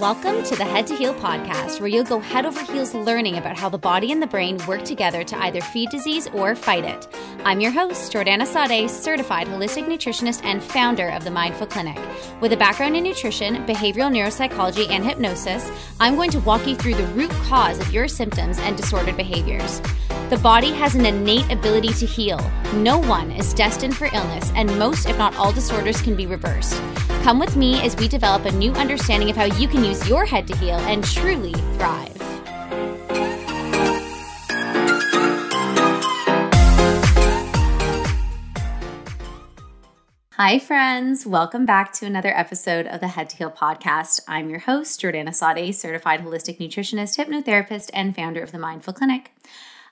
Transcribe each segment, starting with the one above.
Welcome to the Head to Heal podcast, where you'll go head over heels learning about how the body and the brain work together to either feed disease or fight it. I'm your host, Jordana Sade, certified holistic nutritionist and founder of the Mindful Clinic. With a background in nutrition, behavioral neuropsychology, and hypnosis, I'm going to walk you through the root cause of your symptoms and disordered behaviors. The body has an innate ability to heal. No one is destined for illness, and most, if not all, disorders can be reversed. Come with me as we develop a new understanding of how you can use your head to heal and truly thrive. Hi, friends. Welcome back to another episode of the Head to Heal podcast. I'm your host, Jordana Sade, certified holistic nutritionist, hypnotherapist, and founder of the Mindful Clinic.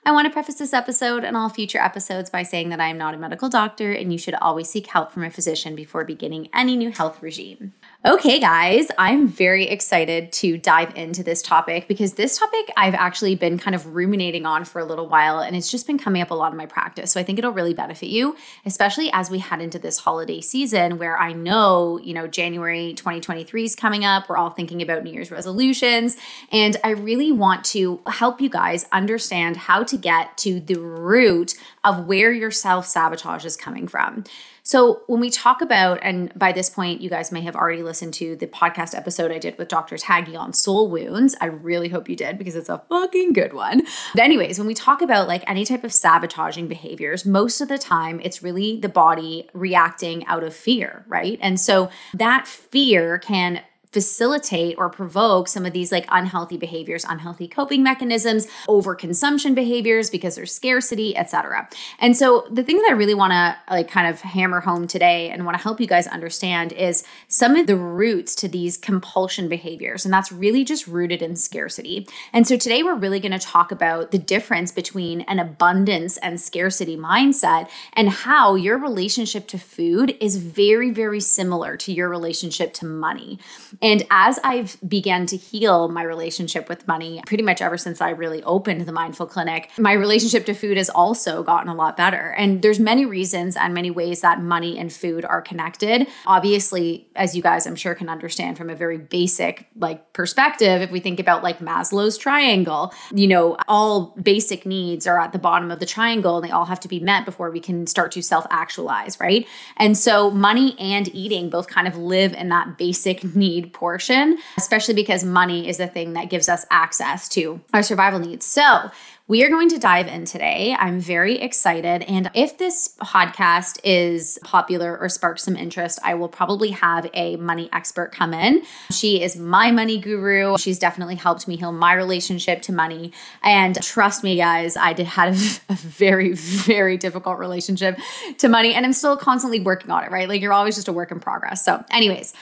I want to preface this episode and all future episodes by saying that I am not a medical doctor and you should always seek help from a physician before beginning any new health regime. Okay, guys, I'm very excited to dive into this topic because this topic I've actually been kind of ruminating on for a little while and it's just been coming up a lot in my practice. So I think it'll really benefit you, especially as we head into this holiday season where I know, you know, January 2023 is coming up. We're all thinking about New Year's resolutions. And I really want to help you guys understand how to get to the root of where your self sabotage is coming from. So, when we talk about, and by this point, you guys may have already listened to the podcast episode I did with Dr. Taggy on soul wounds. I really hope you did because it's a fucking good one. But, anyways, when we talk about like any type of sabotaging behaviors, most of the time it's really the body reacting out of fear, right? And so that fear can facilitate or provoke some of these like unhealthy behaviors, unhealthy coping mechanisms, overconsumption behaviors because there's scarcity, etc. And so the thing that I really want to like kind of hammer home today and want to help you guys understand is some of the roots to these compulsion behaviors and that's really just rooted in scarcity. And so today we're really going to talk about the difference between an abundance and scarcity mindset and how your relationship to food is very very similar to your relationship to money. And as I've began to heal my relationship with money, pretty much ever since I really opened the Mindful Clinic, my relationship to food has also gotten a lot better. And there's many reasons and many ways that money and food are connected. Obviously, as you guys I'm sure can understand from a very basic like perspective, if we think about like Maslow's triangle, you know, all basic needs are at the bottom of the triangle and they all have to be met before we can start to self-actualize, right? And so money and eating both kind of live in that basic need portion, especially because money is the thing that gives us access to our survival needs. So, we are going to dive in today. I'm very excited. And if this podcast is popular or sparks some interest, I will probably have a money expert come in. She is my money guru. She's definitely helped me heal my relationship to money. And trust me, guys, I did had a, a very, very difficult relationship to money. And I'm still constantly working on it, right? Like you're always just a work in progress. So, anyways,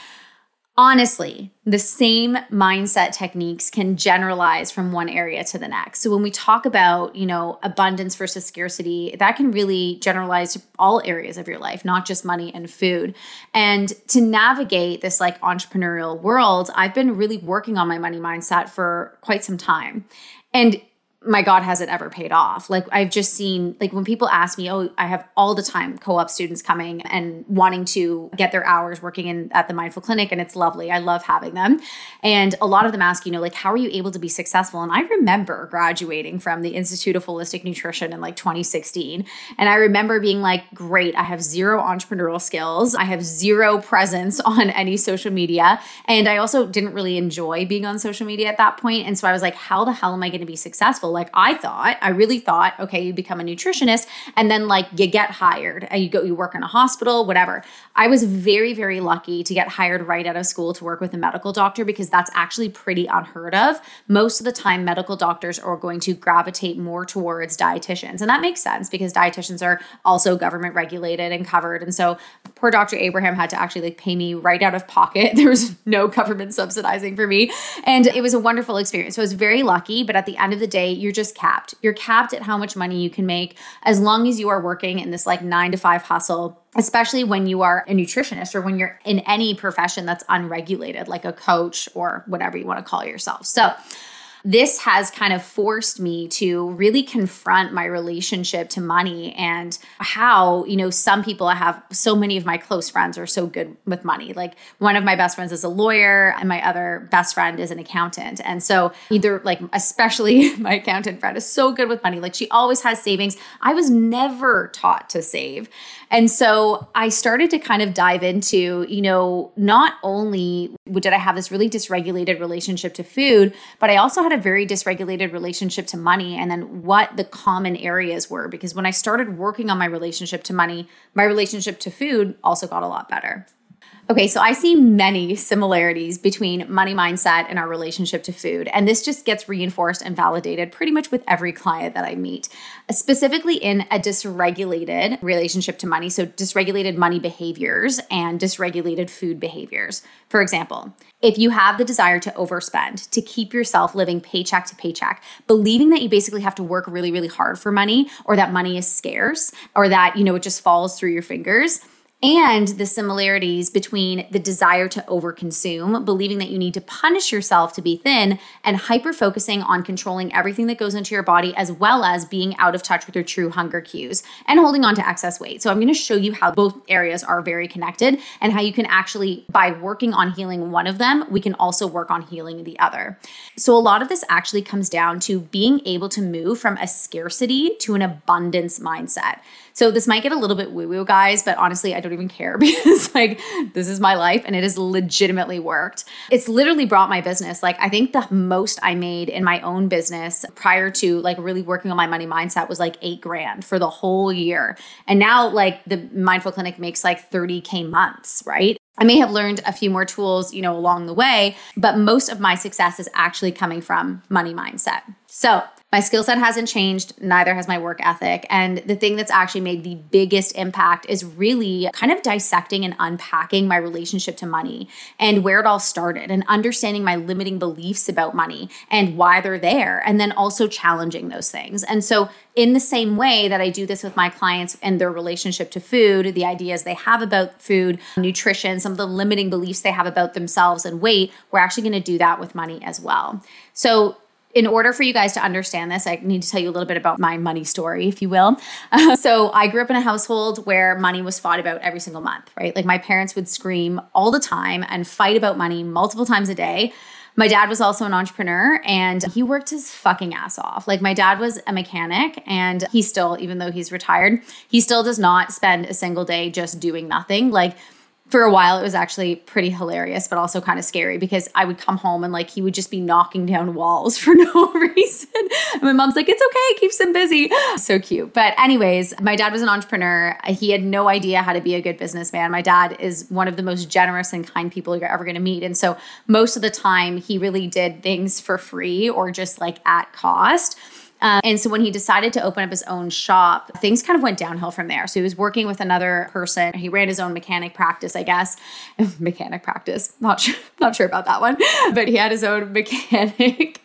honestly, the same mindset techniques can generalize from one area to the next. So when we talk about, you know, abundance versus scarcity, that can really generalize to all areas of your life, not just money and food. And to navigate this like entrepreneurial world, I've been really working on my money mindset for quite some time. And my God has it ever paid off. Like I've just seen, like when people ask me, oh, I have all the time co-op students coming and wanting to get their hours working in at the Mindful Clinic, and it's lovely. I love having them. And a lot of them ask, you know, like how are you able to be successful? And I remember graduating from the Institute of Holistic Nutrition in like 2016, and I remember being like, great, I have zero entrepreneurial skills, I have zero presence on any social media, and I also didn't really enjoy being on social media at that point. And so I was like, how the hell am I going to be successful? Like I thought, I really thought, okay, you become a nutritionist and then like you get hired and you go, you work in a hospital, whatever. I was very, very lucky to get hired right out of school to work with a medical doctor because that's actually pretty unheard of. Most of the time, medical doctors are going to gravitate more towards dietitians. And that makes sense because dietitians are also government regulated and covered. And so poor Dr. Abraham had to actually like pay me right out of pocket. There was no government subsidizing for me. And it was a wonderful experience. So I was very lucky. But at the end of the day, you're just capped. You're capped at how much money you can make as long as you are working in this like nine to five hustle especially when you are a nutritionist or when you're in any profession that's unregulated, like a coach or whatever you want to call yourself. So, this has kind of forced me to really confront my relationship to money and how, you know, some people I have so many of my close friends are so good with money. Like one of my best friends is a lawyer and my other best friend is an accountant. And so either like especially my accountant friend is so good with money. Like she always has savings. I was never taught to save. And so I started to kind of dive into, you know, not only did I have this really dysregulated relationship to food, but I also had a very dysregulated relationship to money and then what the common areas were. Because when I started working on my relationship to money, my relationship to food also got a lot better. Okay, so I see many similarities between money mindset and our relationship to food. And this just gets reinforced and validated pretty much with every client that I meet, specifically in a dysregulated relationship to money. So, dysregulated money behaviors and dysregulated food behaviors. For example, if you have the desire to overspend, to keep yourself living paycheck to paycheck, believing that you basically have to work really, really hard for money or that money is scarce or that, you know, it just falls through your fingers and the similarities between the desire to overconsume, believing that you need to punish yourself to be thin, and hyper focusing on controlling everything that goes into your body, as well as being out of touch with your true hunger cues and holding on to excess weight. So, I'm gonna show you how both areas are very connected and how you can actually, by working on healing one of them, we can also work on healing the other. So, a lot of this actually comes down to being able to move from a scarcity to an abundance mindset. So this might get a little bit woo woo, guys, but honestly, I don't even care because like this is my life and it has legitimately worked. It's literally brought my business. Like I think the most I made in my own business prior to like really working on my money mindset was like eight grand for the whole year. And now like the mindful clinic makes like 30K months, right? I may have learned a few more tools, you know, along the way, but most of my success is actually coming from money mindset. So, my skill set hasn't changed, neither has my work ethic. And the thing that's actually made the biggest impact is really kind of dissecting and unpacking my relationship to money and where it all started and understanding my limiting beliefs about money and why they're there. And then also challenging those things. And so, in the same way that I do this with my clients and their relationship to food, the ideas they have about food, nutrition, some of the limiting beliefs they have about themselves and weight, we're actually going to do that with money as well. So, in order for you guys to understand this, I need to tell you a little bit about my money story, if you will. Uh, so, I grew up in a household where money was fought about every single month, right? Like, my parents would scream all the time and fight about money multiple times a day. My dad was also an entrepreneur and he worked his fucking ass off. Like, my dad was a mechanic and he still, even though he's retired, he still does not spend a single day just doing nothing. Like, for a while it was actually pretty hilarious but also kind of scary because i would come home and like he would just be knocking down walls for no reason. And my mom's like it's okay keeps him busy. So cute. But anyways my dad was an entrepreneur. He had no idea how to be a good businessman. My dad is one of the most generous and kind people you're ever going to meet. And so most of the time he really did things for free or just like at cost um, and so when he decided to open up his own shop, things kind of went downhill from there. So he was working with another person. He ran his own mechanic practice, I guess. mechanic practice. Not sure, not sure about that one, but he had his own mechanic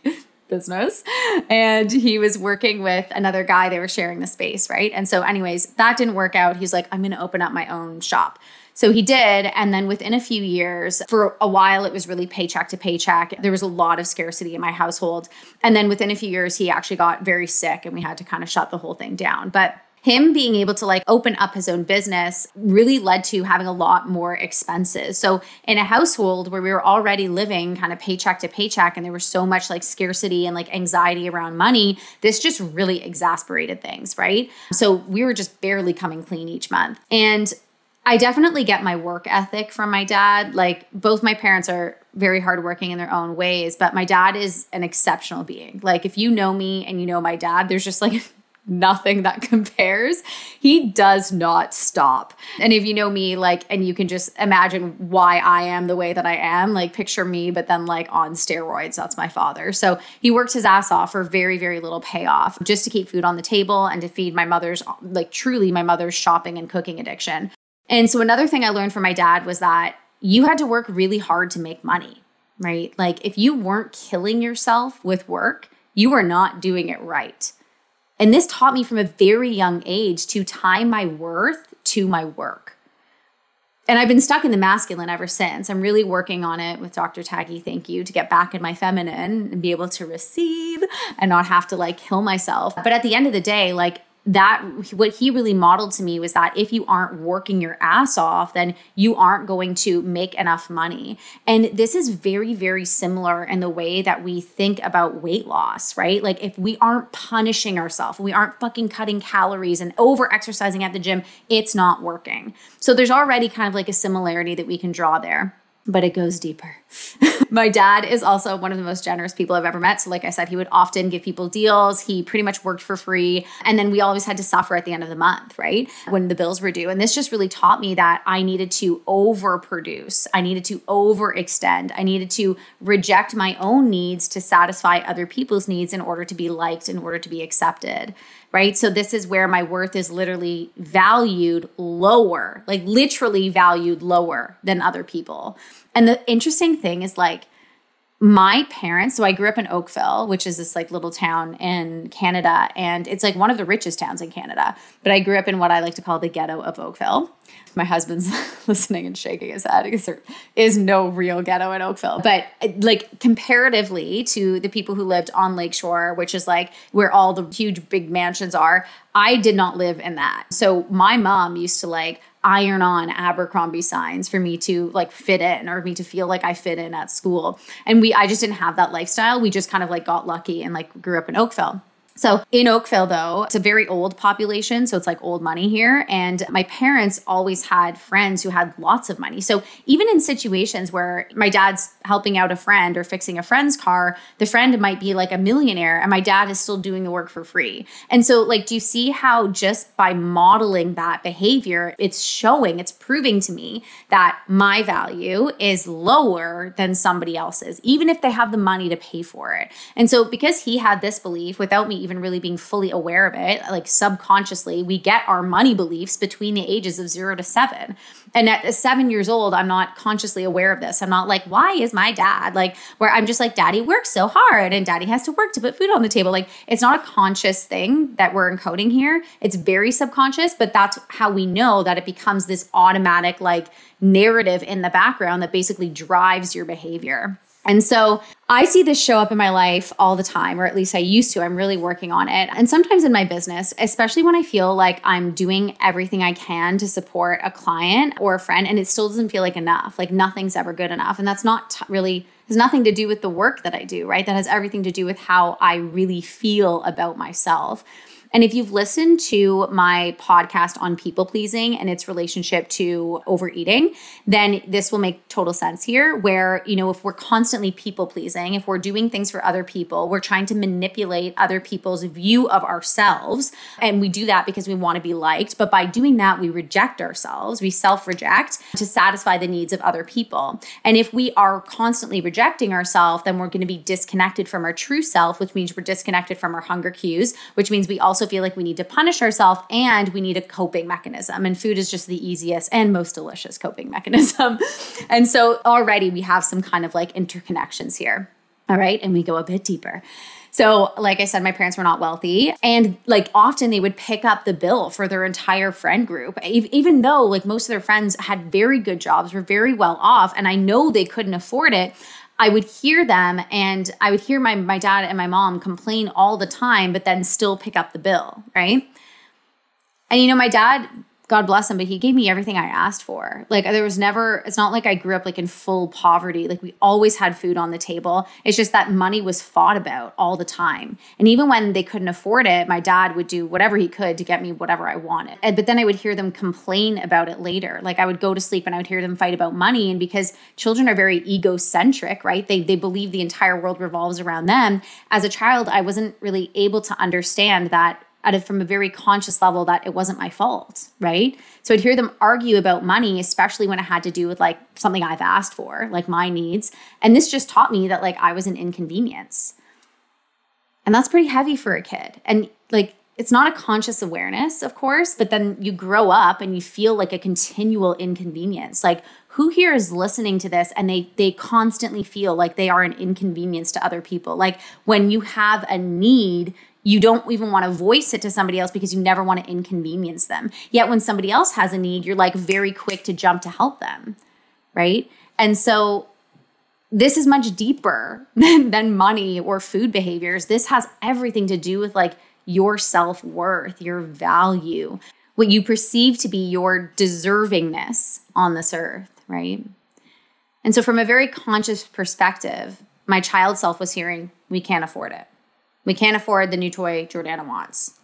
business and he was working with another guy they were sharing the space right and so anyways that didn't work out he's like i'm going to open up my own shop so he did. And then within a few years, for a while, it was really paycheck to paycheck. There was a lot of scarcity in my household. And then within a few years, he actually got very sick and we had to kind of shut the whole thing down. But him being able to like open up his own business really led to having a lot more expenses. So in a household where we were already living kind of paycheck to paycheck and there was so much like scarcity and like anxiety around money, this just really exasperated things, right? So we were just barely coming clean each month. And I definitely get my work ethic from my dad. Like both my parents are very hardworking in their own ways, but my dad is an exceptional being. Like if you know me and you know my dad, there's just like nothing that compares. He does not stop. And if you know me, like, and you can just imagine why I am the way that I am, like, picture me, but then like on steroids. That's my father. So he works his ass off for very, very little payoff just to keep food on the table and to feed my mother's, like, truly my mother's shopping and cooking addiction. And so another thing I learned from my dad was that you had to work really hard to make money, right? Like if you weren't killing yourself with work, you were not doing it right. And this taught me from a very young age to tie my worth to my work. and I've been stuck in the masculine ever since. I'm really working on it with Dr. Taggy, thank you, to get back in my feminine and be able to receive and not have to like kill myself. But at the end of the day, like that what he really modeled to me was that if you aren't working your ass off then you aren't going to make enough money. And this is very very similar in the way that we think about weight loss right? Like if we aren't punishing ourselves we aren't fucking cutting calories and over exercising at the gym it's not working. So there's already kind of like a similarity that we can draw there but it goes deeper. my dad is also one of the most generous people I've ever met. So, like I said, he would often give people deals. He pretty much worked for free. And then we always had to suffer at the end of the month, right? When the bills were due. And this just really taught me that I needed to overproduce, I needed to overextend, I needed to reject my own needs to satisfy other people's needs in order to be liked, in order to be accepted right? So this is where my worth is literally valued lower, like literally valued lower than other people. And the interesting thing is like my parents, so I grew up in Oakville, which is this like little town in Canada, and it's like one of the richest towns in Canada. But I grew up in what I like to call the ghetto of Oakville. My husband's listening and shaking his head because there is no real ghetto in Oakville. But like comparatively to the people who lived on Lakeshore, which is like where all the huge big mansions are, I did not live in that. So my mom used to like iron on Abercrombie signs for me to like fit in or me to feel like I fit in at school. And we I just didn't have that lifestyle. We just kind of like got lucky and like grew up in Oakville. So in Oakville, though, it's a very old population. So it's like old money here. And my parents always had friends who had lots of money. So even in situations where my dad's helping out a friend or fixing a friend's car, the friend might be like a millionaire and my dad is still doing the work for free. And so, like, do you see how just by modeling that behavior, it's showing, it's proving to me that my value is lower than somebody else's, even if they have the money to pay for it. And so, because he had this belief without me even even really being fully aware of it, like subconsciously, we get our money beliefs between the ages of zero to seven. And at seven years old, I'm not consciously aware of this. I'm not like, why is my dad like, where I'm just like, daddy works so hard and daddy has to work to put food on the table. Like, it's not a conscious thing that we're encoding here. It's very subconscious, but that's how we know that it becomes this automatic, like, narrative in the background that basically drives your behavior. And so I see this show up in my life all the time, or at least I used to. I'm really working on it. And sometimes in my business, especially when I feel like I'm doing everything I can to support a client or a friend, and it still doesn't feel like enough, like nothing's ever good enough. And that's not t- really has nothing to do with the work that I do, right? That has everything to do with how I really feel about myself. And if you've listened to my podcast on people pleasing and its relationship to overeating, then this will make total sense here. Where, you know, if we're constantly people pleasing, if we're doing things for other people, we're trying to manipulate other people's view of ourselves. And we do that because we want to be liked. But by doing that, we reject ourselves, we self reject to satisfy the needs of other people. And if we are constantly rejecting ourselves, then we're going to be disconnected from our true self, which means we're disconnected from our hunger cues, which means we also also feel like we need to punish ourselves and we need a coping mechanism. And food is just the easiest and most delicious coping mechanism. and so already we have some kind of like interconnections here. All right. And we go a bit deeper. So, like I said, my parents were not wealthy. And like often they would pick up the bill for their entire friend group, even though like most of their friends had very good jobs, were very well off. And I know they couldn't afford it. I would hear them and I would hear my, my dad and my mom complain all the time, but then still pick up the bill, right? And you know, my dad God bless him, but he gave me everything I asked for. Like there was never, it's not like I grew up like in full poverty. Like we always had food on the table. It's just that money was fought about all the time. And even when they couldn't afford it, my dad would do whatever he could to get me whatever I wanted. And, but then I would hear them complain about it later. Like I would go to sleep and I would hear them fight about money. And because children are very egocentric, right? They, they believe the entire world revolves around them. As a child, I wasn't really able to understand that at a, from a very conscious level that it wasn't my fault, right? So I'd hear them argue about money, especially when it had to do with like something I've asked for, like my needs. And this just taught me that like I was an inconvenience. And that's pretty heavy for a kid. And like it's not a conscious awareness, of course, but then you grow up and you feel like a continual inconvenience. Like who here is listening to this and they they constantly feel like they are an inconvenience to other people like when you have a need you don't even want to voice it to somebody else because you never want to inconvenience them. Yet when somebody else has a need, you're like very quick to jump to help them. Right. And so this is much deeper than, than money or food behaviors. This has everything to do with like your self worth, your value, what you perceive to be your deservingness on this earth, right? And so, from a very conscious perspective, my child self was hearing, we can't afford it. We can't afford the new toy Jordana wants.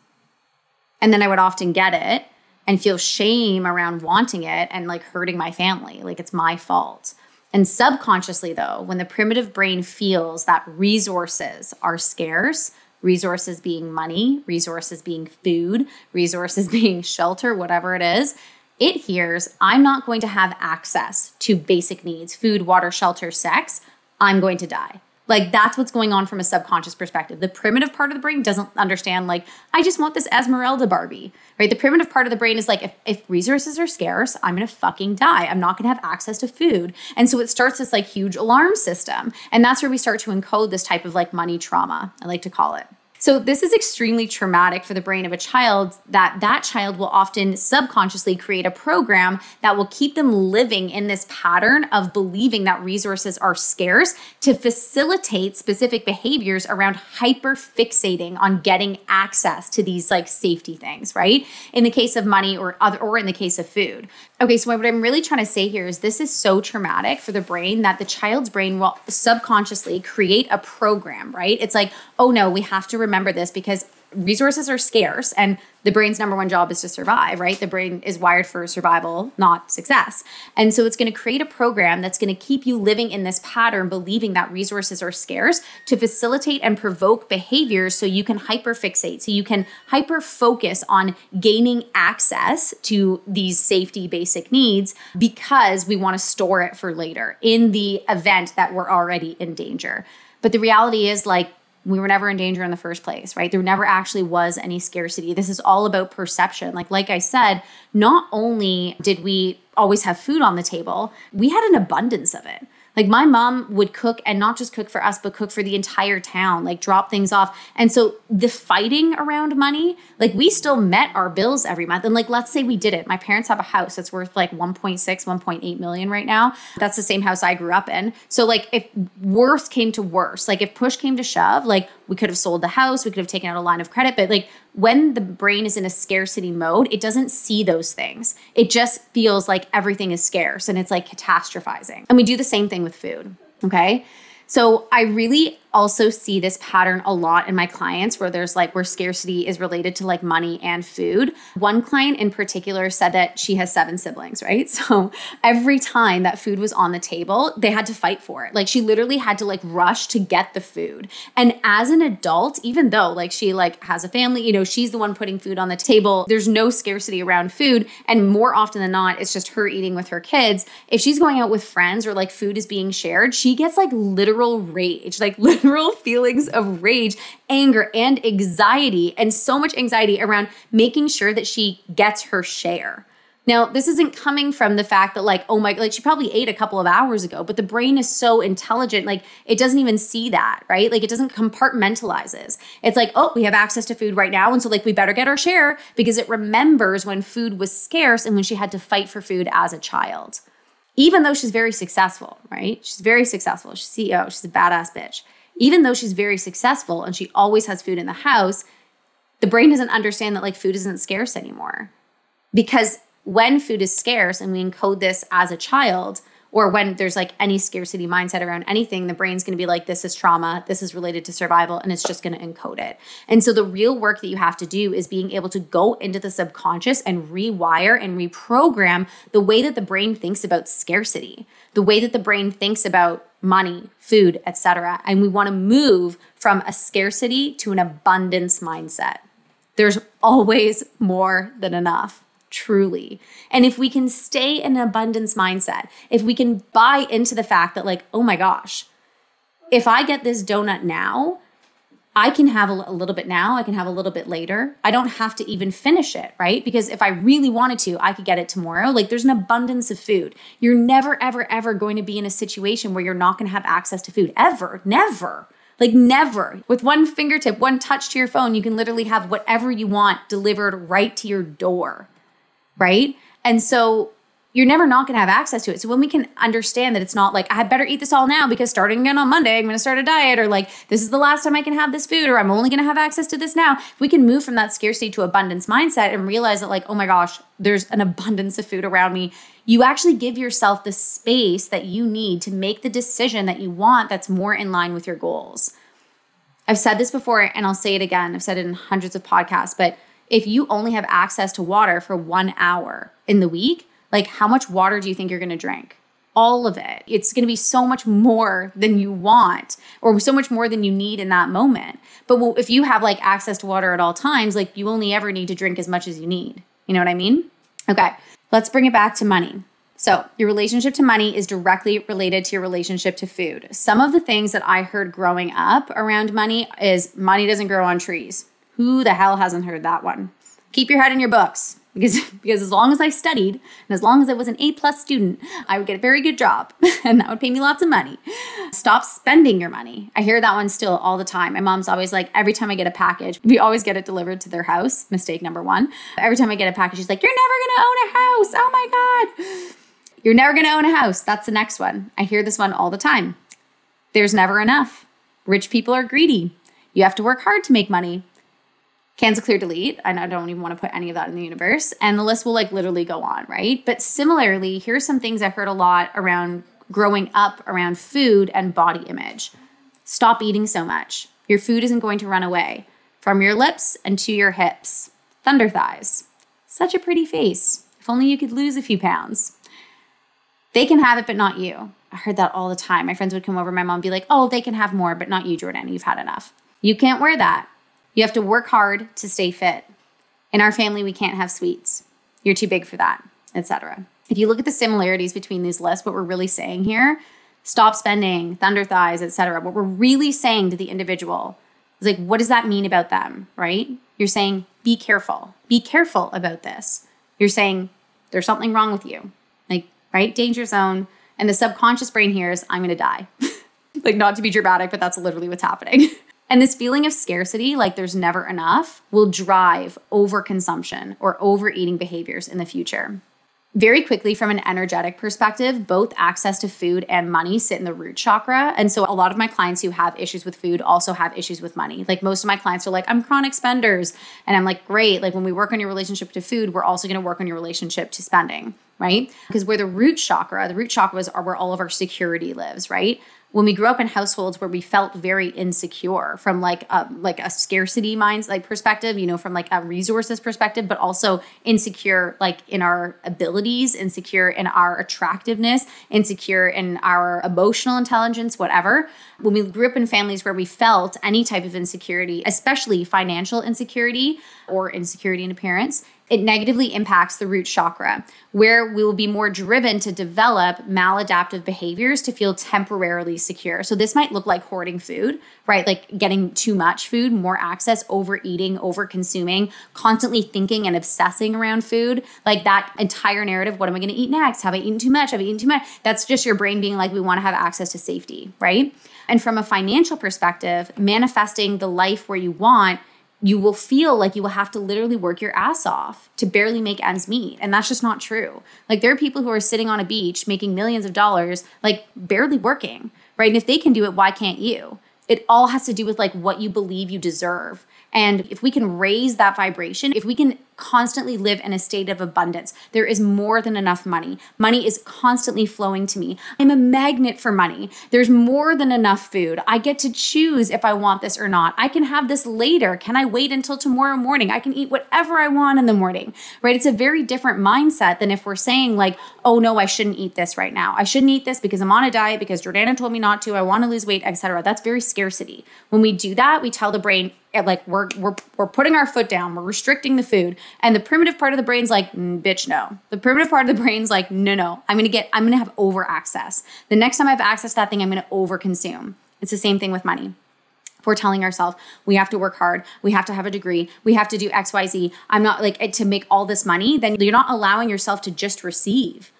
And then I would often get it and feel shame around wanting it and like hurting my family. Like it's my fault. And subconsciously, though, when the primitive brain feels that resources are scarce, resources being money, resources being food, resources being shelter, whatever it is, it hears, I'm not going to have access to basic needs food, water, shelter, sex. I'm going to die. Like that's what's going on from a subconscious perspective. The primitive part of the brain doesn't understand, like, I just want this Esmeralda Barbie, right? The primitive part of the brain is like, if, if resources are scarce, I'm gonna fucking die. I'm not gonna have access to food. And so it starts this like huge alarm system. And that's where we start to encode this type of like money trauma, I like to call it. So this is extremely traumatic for the brain of a child that that child will often subconsciously create a program that will keep them living in this pattern of believing that resources are scarce to facilitate specific behaviors around hyper fixating on getting access to these like safety things, right? In the case of money or other or in the case of food. Okay, so what I'm really trying to say here is this is so traumatic for the brain that the child's brain will subconsciously create a program, right? It's like, "Oh no, we have to remember this because resources are scarce and the brain's number one job is to survive, right? The brain is wired for survival, not success. And so it's going to create a program that's going to keep you living in this pattern, believing that resources are scarce to facilitate and provoke behaviors so you can hyperfixate, so you can hyper focus on gaining access to these safety basic needs because we want to store it for later in the event that we're already in danger. But the reality is, like, we were never in danger in the first place right? There never actually was any scarcity. This is all about perception. Like like i said not only did we always have food on the table we had an abundance of it like my mom would cook and not just cook for us, but cook for the entire town, like drop things off. And so the fighting around money, like we still met our bills every month. And like, let's say we did it. My parents have a house that's worth like 1.6, 1.8 million right now. That's the same house I grew up in. So like if worse came to worse, like if push came to shove, like we could have sold the house, we could have taken out a line of credit, but like when the brain is in a scarcity mode, it doesn't see those things. It just feels like everything is scarce and it's like catastrophizing. And we do the same thing with food. Okay. So I really also see this pattern a lot in my clients where there's like where scarcity is related to like money and food. One client in particular said that she has seven siblings, right? So every time that food was on the table, they had to fight for it. Like she literally had to like rush to get the food. And as an adult, even though like she like has a family, you know, she's the one putting food on the table, there's no scarcity around food and more often than not it's just her eating with her kids. If she's going out with friends or like food is being shared, she gets like literal rage, like literally feelings of rage, anger, and anxiety, and so much anxiety around making sure that she gets her share. Now, this isn't coming from the fact that, like, oh my, like she probably ate a couple of hours ago, but the brain is so intelligent, like, it doesn't even see that, right? Like, it doesn't compartmentalizes. It's like, oh, we have access to food right now. And so, like, we better get our share because it remembers when food was scarce and when she had to fight for food as a child. Even though she's very successful, right? She's very successful. She's CEO, she's a badass bitch even though she's very successful and she always has food in the house, the brain doesn't understand that like food isn't scarce anymore. Because when food is scarce and we encode this as a child, or when there's like any scarcity mindset around anything, the brain's going to be like, this is trauma, this is related to survival, and it's just going to encode it. And so the real work that you have to do is being able to go into the subconscious and rewire and reprogram the way that the brain thinks about scarcity, the way that the brain thinks about money, food, etc. And we want to move from a scarcity to an abundance mindset. There's always more than enough truly. And if we can stay in an abundance mindset, if we can buy into the fact that, like, oh my gosh, if I get this donut now, I can have a, a, little bit now, I can have a little bit later. I don't have to even finish it, right? Because if I really wanted to, I could get it tomorrow. Like there's an abundance of food. You're never, ever, ever going to be in a situation where you're not going to have access to food, ever, never. Like, never. With one fingertip, one touch to your phone, you can literally have whatever you want delivered right to your door, right? And so you're never not going to have access to it. So when we can understand that it's not like I better eat this all now because starting again on Monday I'm going to start a diet or like this is the last time I can have this food or I'm only going to have access to this now. We can move from that scarcity to abundance mindset and realize that like oh my gosh, there's an abundance of food around me, you actually give yourself the space that you need to make the decision that you want that's more in line with your goals. I've said this before and I'll say it again. I've said it in hundreds of podcasts, but if you only have access to water for 1 hour in the week, like, how much water do you think you're going to drink? All of it. It's going to be so much more than you want or so much more than you need in that moment. But if you have like access to water at all times, like you only ever need to drink as much as you need. You know what I mean? Okay, let's bring it back to money. So, your relationship to money is directly related to your relationship to food. Some of the things that I heard growing up around money is money doesn't grow on trees. Who the hell hasn't heard that one? Keep your head in your books because because as long as I studied and as long as I was an A plus student, I would get a very good job and that would pay me lots of money. Stop spending your money. I hear that one still all the time. My mom's always like, every time I get a package, we always get it delivered to their house. Mistake number one. Every time I get a package, she's like, You're never gonna own a house. Oh my God. You're never gonna own a house. That's the next one. I hear this one all the time. There's never enough. Rich people are greedy. You have to work hard to make money cancel clear delete and i don't even want to put any of that in the universe and the list will like literally go on right? But similarly here's some things i heard a lot around growing up around food and body image. Stop eating so much. Your food isn't going to run away. From your lips and to your hips. Thunder thighs. Such a pretty face. If only you could lose a few pounds. They can have it but not you. I heard that all the time. My friends would come over my mom be like oh they can have more but not you jordan. You've had enough. You can't wear that you have to work hard to stay fit. In our family, we can't have sweets. You're too big for that, etc. If you look at the similarities between these lists, what we're really saying here, stop spending, thunder thighs, etc. What we're really saying to the individual is like, what does that mean about them, right? You're saying, be careful. Be careful about this. You're saying, there's something wrong with you. Like, right? Danger zone. And the subconscious brain hears, I'm going to die. like, not to be dramatic, but that's literally what's happening. And this feeling of scarcity, like there's never enough, will drive overconsumption or overeating behaviors in the future. Very quickly, from an energetic perspective, both access to food and money sit in the root chakra. And so, a lot of my clients who have issues with food also have issues with money. Like, most of my clients are like, I'm chronic spenders. And I'm like, great. Like, when we work on your relationship to food, we're also going to work on your relationship to spending right? Because where the root chakra, the root chakras are where all of our security lives, right? when we grew up in households where we felt very insecure from like a, like a scarcity minds like perspective you know from like a resources perspective but also insecure like in our abilities insecure in our attractiveness insecure in our emotional intelligence whatever when we grew up in families where we felt any type of insecurity especially financial insecurity or insecurity in appearance it negatively impacts the root chakra, where we will be more driven to develop maladaptive behaviors to feel temporarily secure. So, this might look like hoarding food, right? Like getting too much food, more access, overeating, over consuming, constantly thinking and obsessing around food. Like that entire narrative what am I going to eat next? Have I eaten too much? Have I eaten too much? That's just your brain being like, we want to have access to safety, right? And from a financial perspective, manifesting the life where you want you will feel like you will have to literally work your ass off to barely make ends meet. And that's just not true. Like, there are people who are sitting on a beach making millions of dollars, like barely working, right? And if they can do it, why can't you? It all has to do with like what you believe you deserve. And if we can raise that vibration, if we can constantly live in a state of abundance. There is more than enough money. Money is constantly flowing to me. I'm a magnet for money. There's more than enough food. I get to choose if I want this or not. I can have this later. Can I wait until tomorrow morning? I can eat whatever I want in the morning, right? It's a very different mindset than if we're saying, like, oh no, I shouldn't eat this right now. I shouldn't eat this because I'm on a diet, because Jordana told me not to. I want to lose weight, etc. That's very scarcity. When we do that, we tell the brain, like, we're, we're, we're putting our foot down, we're restricting the food and the primitive part of the brain's like, bitch, no. The primitive part of the brain's like, no, no. I'm gonna get, I'm gonna have over access. The next time I have access to that thing, I'm gonna over consume. It's the same thing with money. If we're telling ourselves we have to work hard, we have to have a degree, we have to do XYZ. I'm not like to make all this money, then you're not allowing yourself to just receive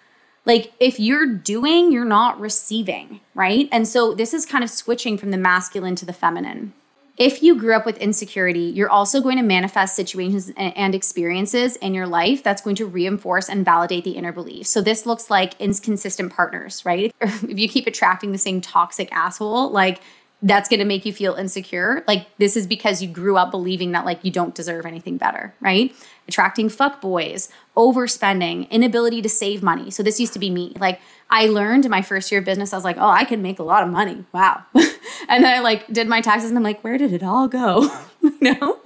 Like if you're doing, you're not receiving, right? And so this is kind of switching from the masculine to the feminine. If you grew up with insecurity, you're also going to manifest situations and experiences in your life that's going to reinforce and validate the inner belief. So this looks like inconsistent partners, right? If you keep attracting the same toxic asshole, like that's going to make you feel insecure. Like this is because you grew up believing that like you don't deserve anything better, right? Attracting fuck boys, overspending, inability to save money. So this used to be me. Like I learned in my first year of business, I was like, oh, I can make a lot of money. Wow. and then I like did my taxes and I'm like, where did it all go? you know?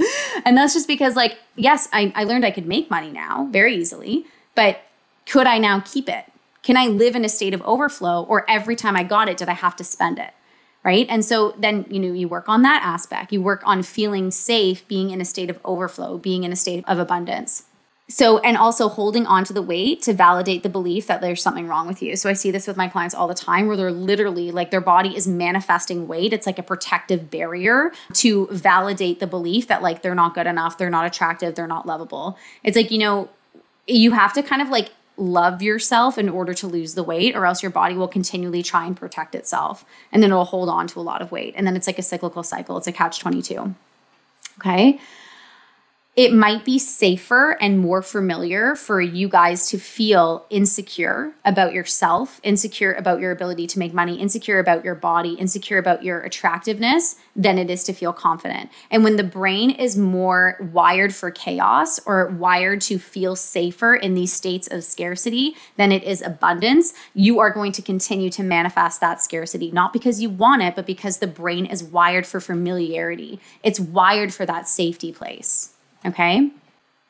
And that's just because like, yes, I, I learned I could make money now very easily, but could I now keep it? Can I live in a state of overflow or every time I got it, did I have to spend it? Right? And so then you know you work on that aspect. You work on feeling safe being in a state of overflow being in a state of abundance. So and also holding on to the weight to validate the belief that there's something wrong with you. So i see this with my clients all the time where they're literally like their body is manifesting weight. It's like a protective barrier to validate the belief that like they're not good enough they're not attractive they're not lovable. It's like you know you have to kind of like love yourself in order to lose the weight, or else your body will continually try and protect itself. And then it'll hold on to a lot of weight. And then it's like a cyclical cycle, it's a catch 22. Okay it might be safer and more familiar for you guys to feel insecure about yourself, insecure about your ability to make money, insecure about your body, insecure about your attractiveness than it is to feel confident. And when the brain is more wired for chaos or wired to feel safer in these states of scarcity than it is abundance, you are going to continue to manifest that scarcity, not because you want it, but because the brain is wired for familiarity. It's wired for that safety place. Okay.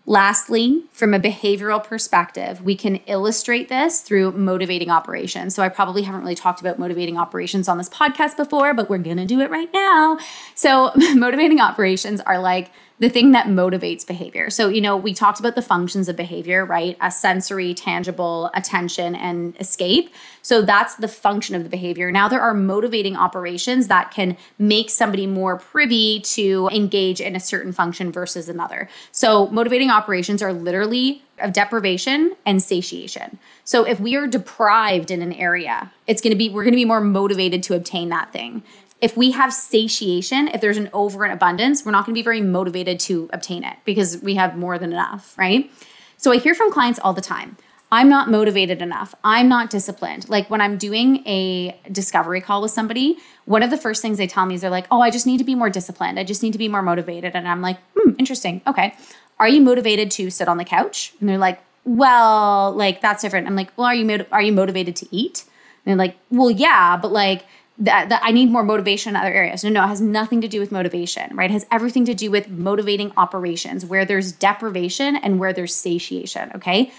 Lastly, from a behavioral perspective, we can illustrate this through motivating operations. So, I probably haven't really talked about motivating operations on this podcast before, but we're going to do it right now. So, motivating operations are like the thing that motivates behavior. So, you know, we talked about the functions of behavior, right? A sensory, tangible, attention, and escape. So, that's the function of the behavior. Now, there are motivating operations that can make somebody more privy to engage in a certain function versus another. So, motivating operations are literally of deprivation and satiation. So if we are deprived in an area, it's going to be we're going to be more motivated to obtain that thing if we have satiation, if there's an over and abundance, we're not going to be very motivated to obtain it because we have more than enough, right? So I hear from clients all the time. I'm not motivated enough. I'm not disciplined. Like when I'm doing a discovery call with somebody, one of the first things they tell me is they're like, "Oh, I just need to be more disciplined. I just need to be more motivated." And I'm like, "Hmm, interesting. Okay. Are you motivated to sit on the couch?" And they're like, "Well, like that's different." I'm like, "Well, are you are you motivated to eat?" And they're like, "Well, yeah, but like that, that I need more motivation in other areas. No, no, it has nothing to do with motivation, right? It has everything to do with motivating operations where there's deprivation and where there's satiation, okay?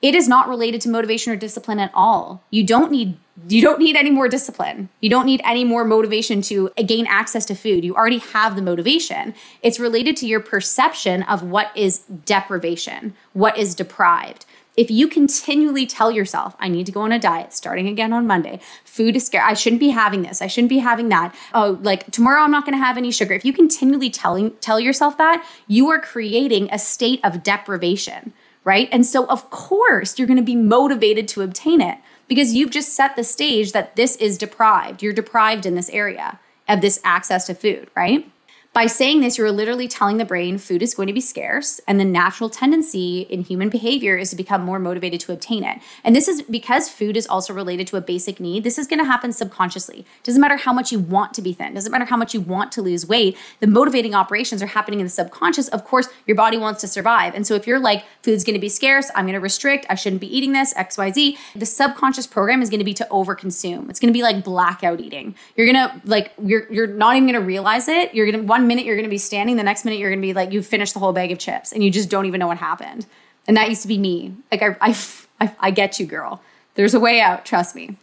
It is not related to motivation or discipline at all. You don't need you don't need any more discipline. You don't need any more motivation to uh, gain access to food. You already have the motivation. It's related to your perception of what is deprivation, what is deprived if you continually tell yourself, I need to go on a diet starting again on Monday, food is scarce, I shouldn't be having this, I shouldn't be having that. Oh, like tomorrow I'm not going to have any sugar. If you continually telling tell yourself that, you are creating a state of deprivation, right? And so of course, you're going to be motivated to obtain it because you've just set the stage that this is deprived. You're deprived in this area of this access to food, right? By saying this, you're literally telling the brain food is going to be scarce, and the natural tendency in human behavior is to become more motivated to obtain it. And this is because food is also related to a basic need. This is going to happen subconsciously. Doesn't matter how much you want to be thin, doesn't matter how much you want to lose weight. The motivating operations are happening in the subconscious. Of course, your body wants to survive. And so if you're like, food's going to be scarce, I'm going to restrict, I shouldn't be eating this, XYZ, the subconscious program is going to be to overconsume. It's going to be like blackout eating. You're going to like, you're, you're not even going to realize it. You're going to, one minute you're going to be standing, the next minute you're going to be like, you finished the whole bag of chips and you just don't even know what happened. And that used to be me. Like, I, I, I, I get you, girl. There's a way out, trust me.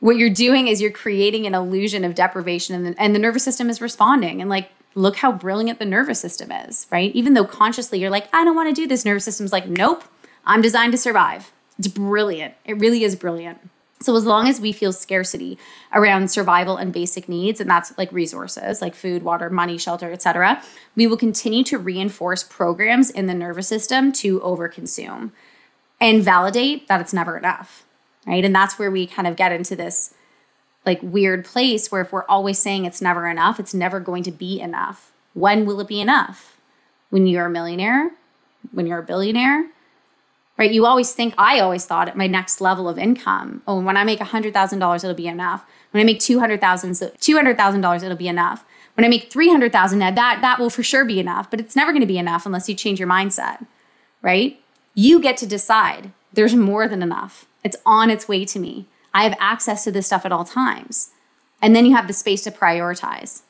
What you're doing is you're creating an illusion of deprivation, and the, and the nervous system is responding. And like, look how brilliant the nervous system is, right? Even though consciously you're like, I don't want to do this, nervous system's like, nope, I'm designed to survive. It's brilliant. It really is brilliant. So as long as we feel scarcity around survival and basic needs, and that's like resources like food, water, money, shelter, etc., we will continue to reinforce programs in the nervous system to overconsume and validate that it's never enough. right? And that's where we kind of get into this like weird place where if we're always saying it's never enough, it's never going to be enough. When will it be enough? When you're a millionaire? When you're a billionaire? Right? You always think, I always thought at my next level of income, oh, when I make $100,000, it'll be enough. When I make $200,000, $200,000, it'll be enough. When I make 300,000, that that will for sure be enough, but it's never going to be enough unless you change your mindset, right? You get to decide. There's more than enough. It's on its way to me. I have access to this stuff at all times. And then you have the space to prioritize.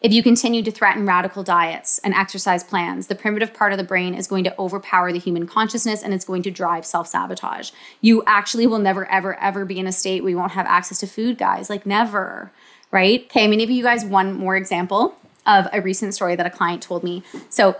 If you continue to threaten radical diets and exercise plans, the primitive part of the brain is going to overpower the human consciousness and it's going to drive self sabotage. You actually will never, ever, ever be in a state where you won't have access to food, guys. Like, never, right? Okay, I'm gonna give you guys one more example of a recent story that a client told me. So,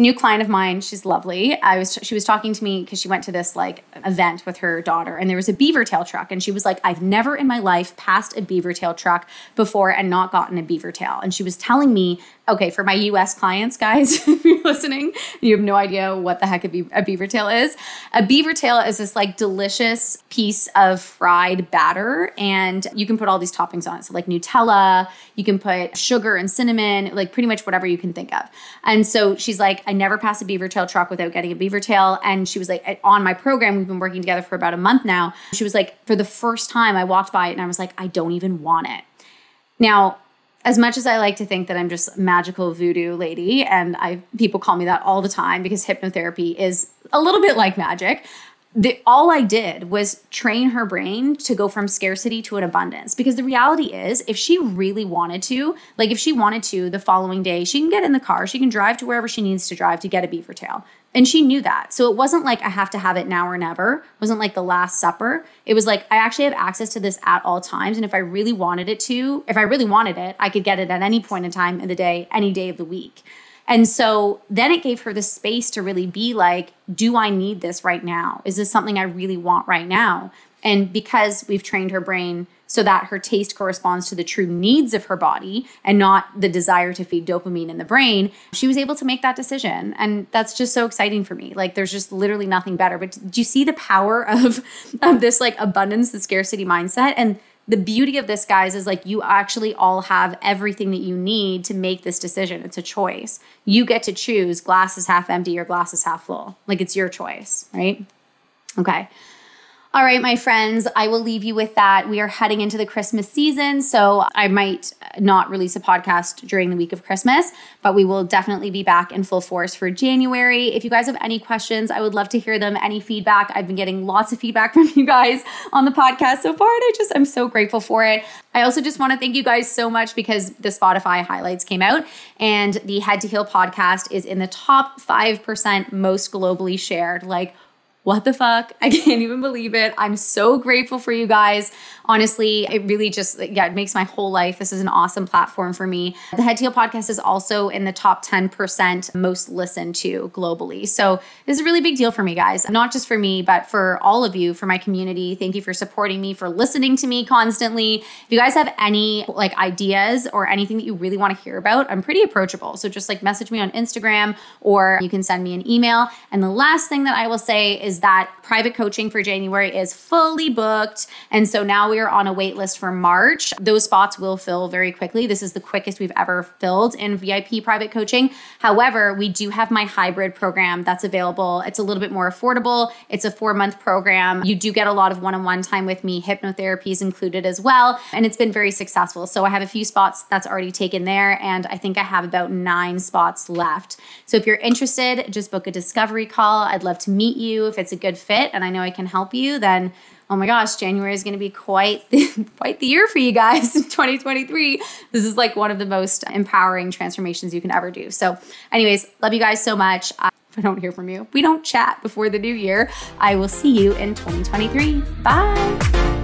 new client of mine she's lovely i was she was talking to me because she went to this like event with her daughter and there was a beaver tail truck and she was like i've never in my life passed a beaver tail truck before and not gotten a beaver tail and she was telling me okay, for my US clients, guys, if you're listening, you have no idea what the heck a, be- a beaver tail is. A beaver tail is this like delicious piece of fried batter, and you can put all these toppings on it. So, like Nutella, you can put sugar and cinnamon, like pretty much whatever you can think of. And so she's like, I never pass a beaver tail truck without getting a beaver tail. And she was like, on my program, we've been working together for about a month now. She was like, for the first time, I walked by it and I was like, I don't even want it. Now, as much as I like to think that I'm just magical voodoo lady, and I people call me that all the time because hypnotherapy is a little bit like magic. The, all I did was train her brain to go from scarcity to an abundance. Because the reality is, if she really wanted to, like if she wanted to the following day, she can get in the car, she can drive to wherever she needs to drive to get a beaver tail. And she knew that. So it wasn't like I have to have it now or never. It wasn't like the last supper. It was like I actually have access to this at all times. And if I really wanted it to, if I really wanted it, I could get it at any point in time in the day, any day of the week. And so then it gave her the space to really be like, do I need this right now? Is this something I really want right now? And because we've trained her brain so that her taste corresponds to the true needs of her body and not the desire to feed dopamine in the brain, she was able to make that decision. And that's just so exciting for me. Like there's just literally nothing better. But do you see the power of, of this like abundance, the scarcity mindset? And the beauty of this, guys, is like you actually all have everything that you need to make this decision. It's a choice. You get to choose glass is half empty or glass is half full. Like it's your choice, right? Okay. All right, my friends, I will leave you with that. We are heading into the Christmas season, so I might not release a podcast during the week of Christmas, but we will definitely be back in full force for January. If you guys have any questions, I would love to hear them, any feedback. I've been getting lots of feedback from you guys on the podcast so far, and I just, I'm so grateful for it. I also just want to thank you guys so much because the Spotify highlights came out and the Head to Heal podcast is in the top 5% most globally shared. Like, what the fuck? I can't even believe it. I'm so grateful for you guys. Honestly, it really just, yeah, it makes my whole life. This is an awesome platform for me. The Head to Heal podcast is also in the top 10% most listened to globally. So this is a really big deal for me, guys. Not just for me, but for all of you, for my community. Thank you for supporting me, for listening to me constantly. If you guys have any like ideas or anything that you really want to hear about, I'm pretty approachable. So just like message me on Instagram or you can send me an email. And the last thing that I will say is that private coaching for January is fully booked. And so now we are on a wait list for March. Those spots will fill very quickly. This is the quickest we've ever filled in VIP private coaching. However, we do have my hybrid program that's available. It's a little bit more affordable. It's a four month program. You do get a lot of one on one time with me. Hypnotherapy is included as well. And it's been very successful. So I have a few spots that's already taken there. And I think I have about nine spots left. So if you're interested, just book a discovery call. I'd love to meet you. If it's a good fit and I know I can help you, then oh my gosh, January is going to be quite quite the year for you guys in 2023. This is like one of the most empowering transformations you can ever do. So, anyways, love you guys so much. if I don't hear from you, we don't chat before the new year. I will see you in 2023. Bye.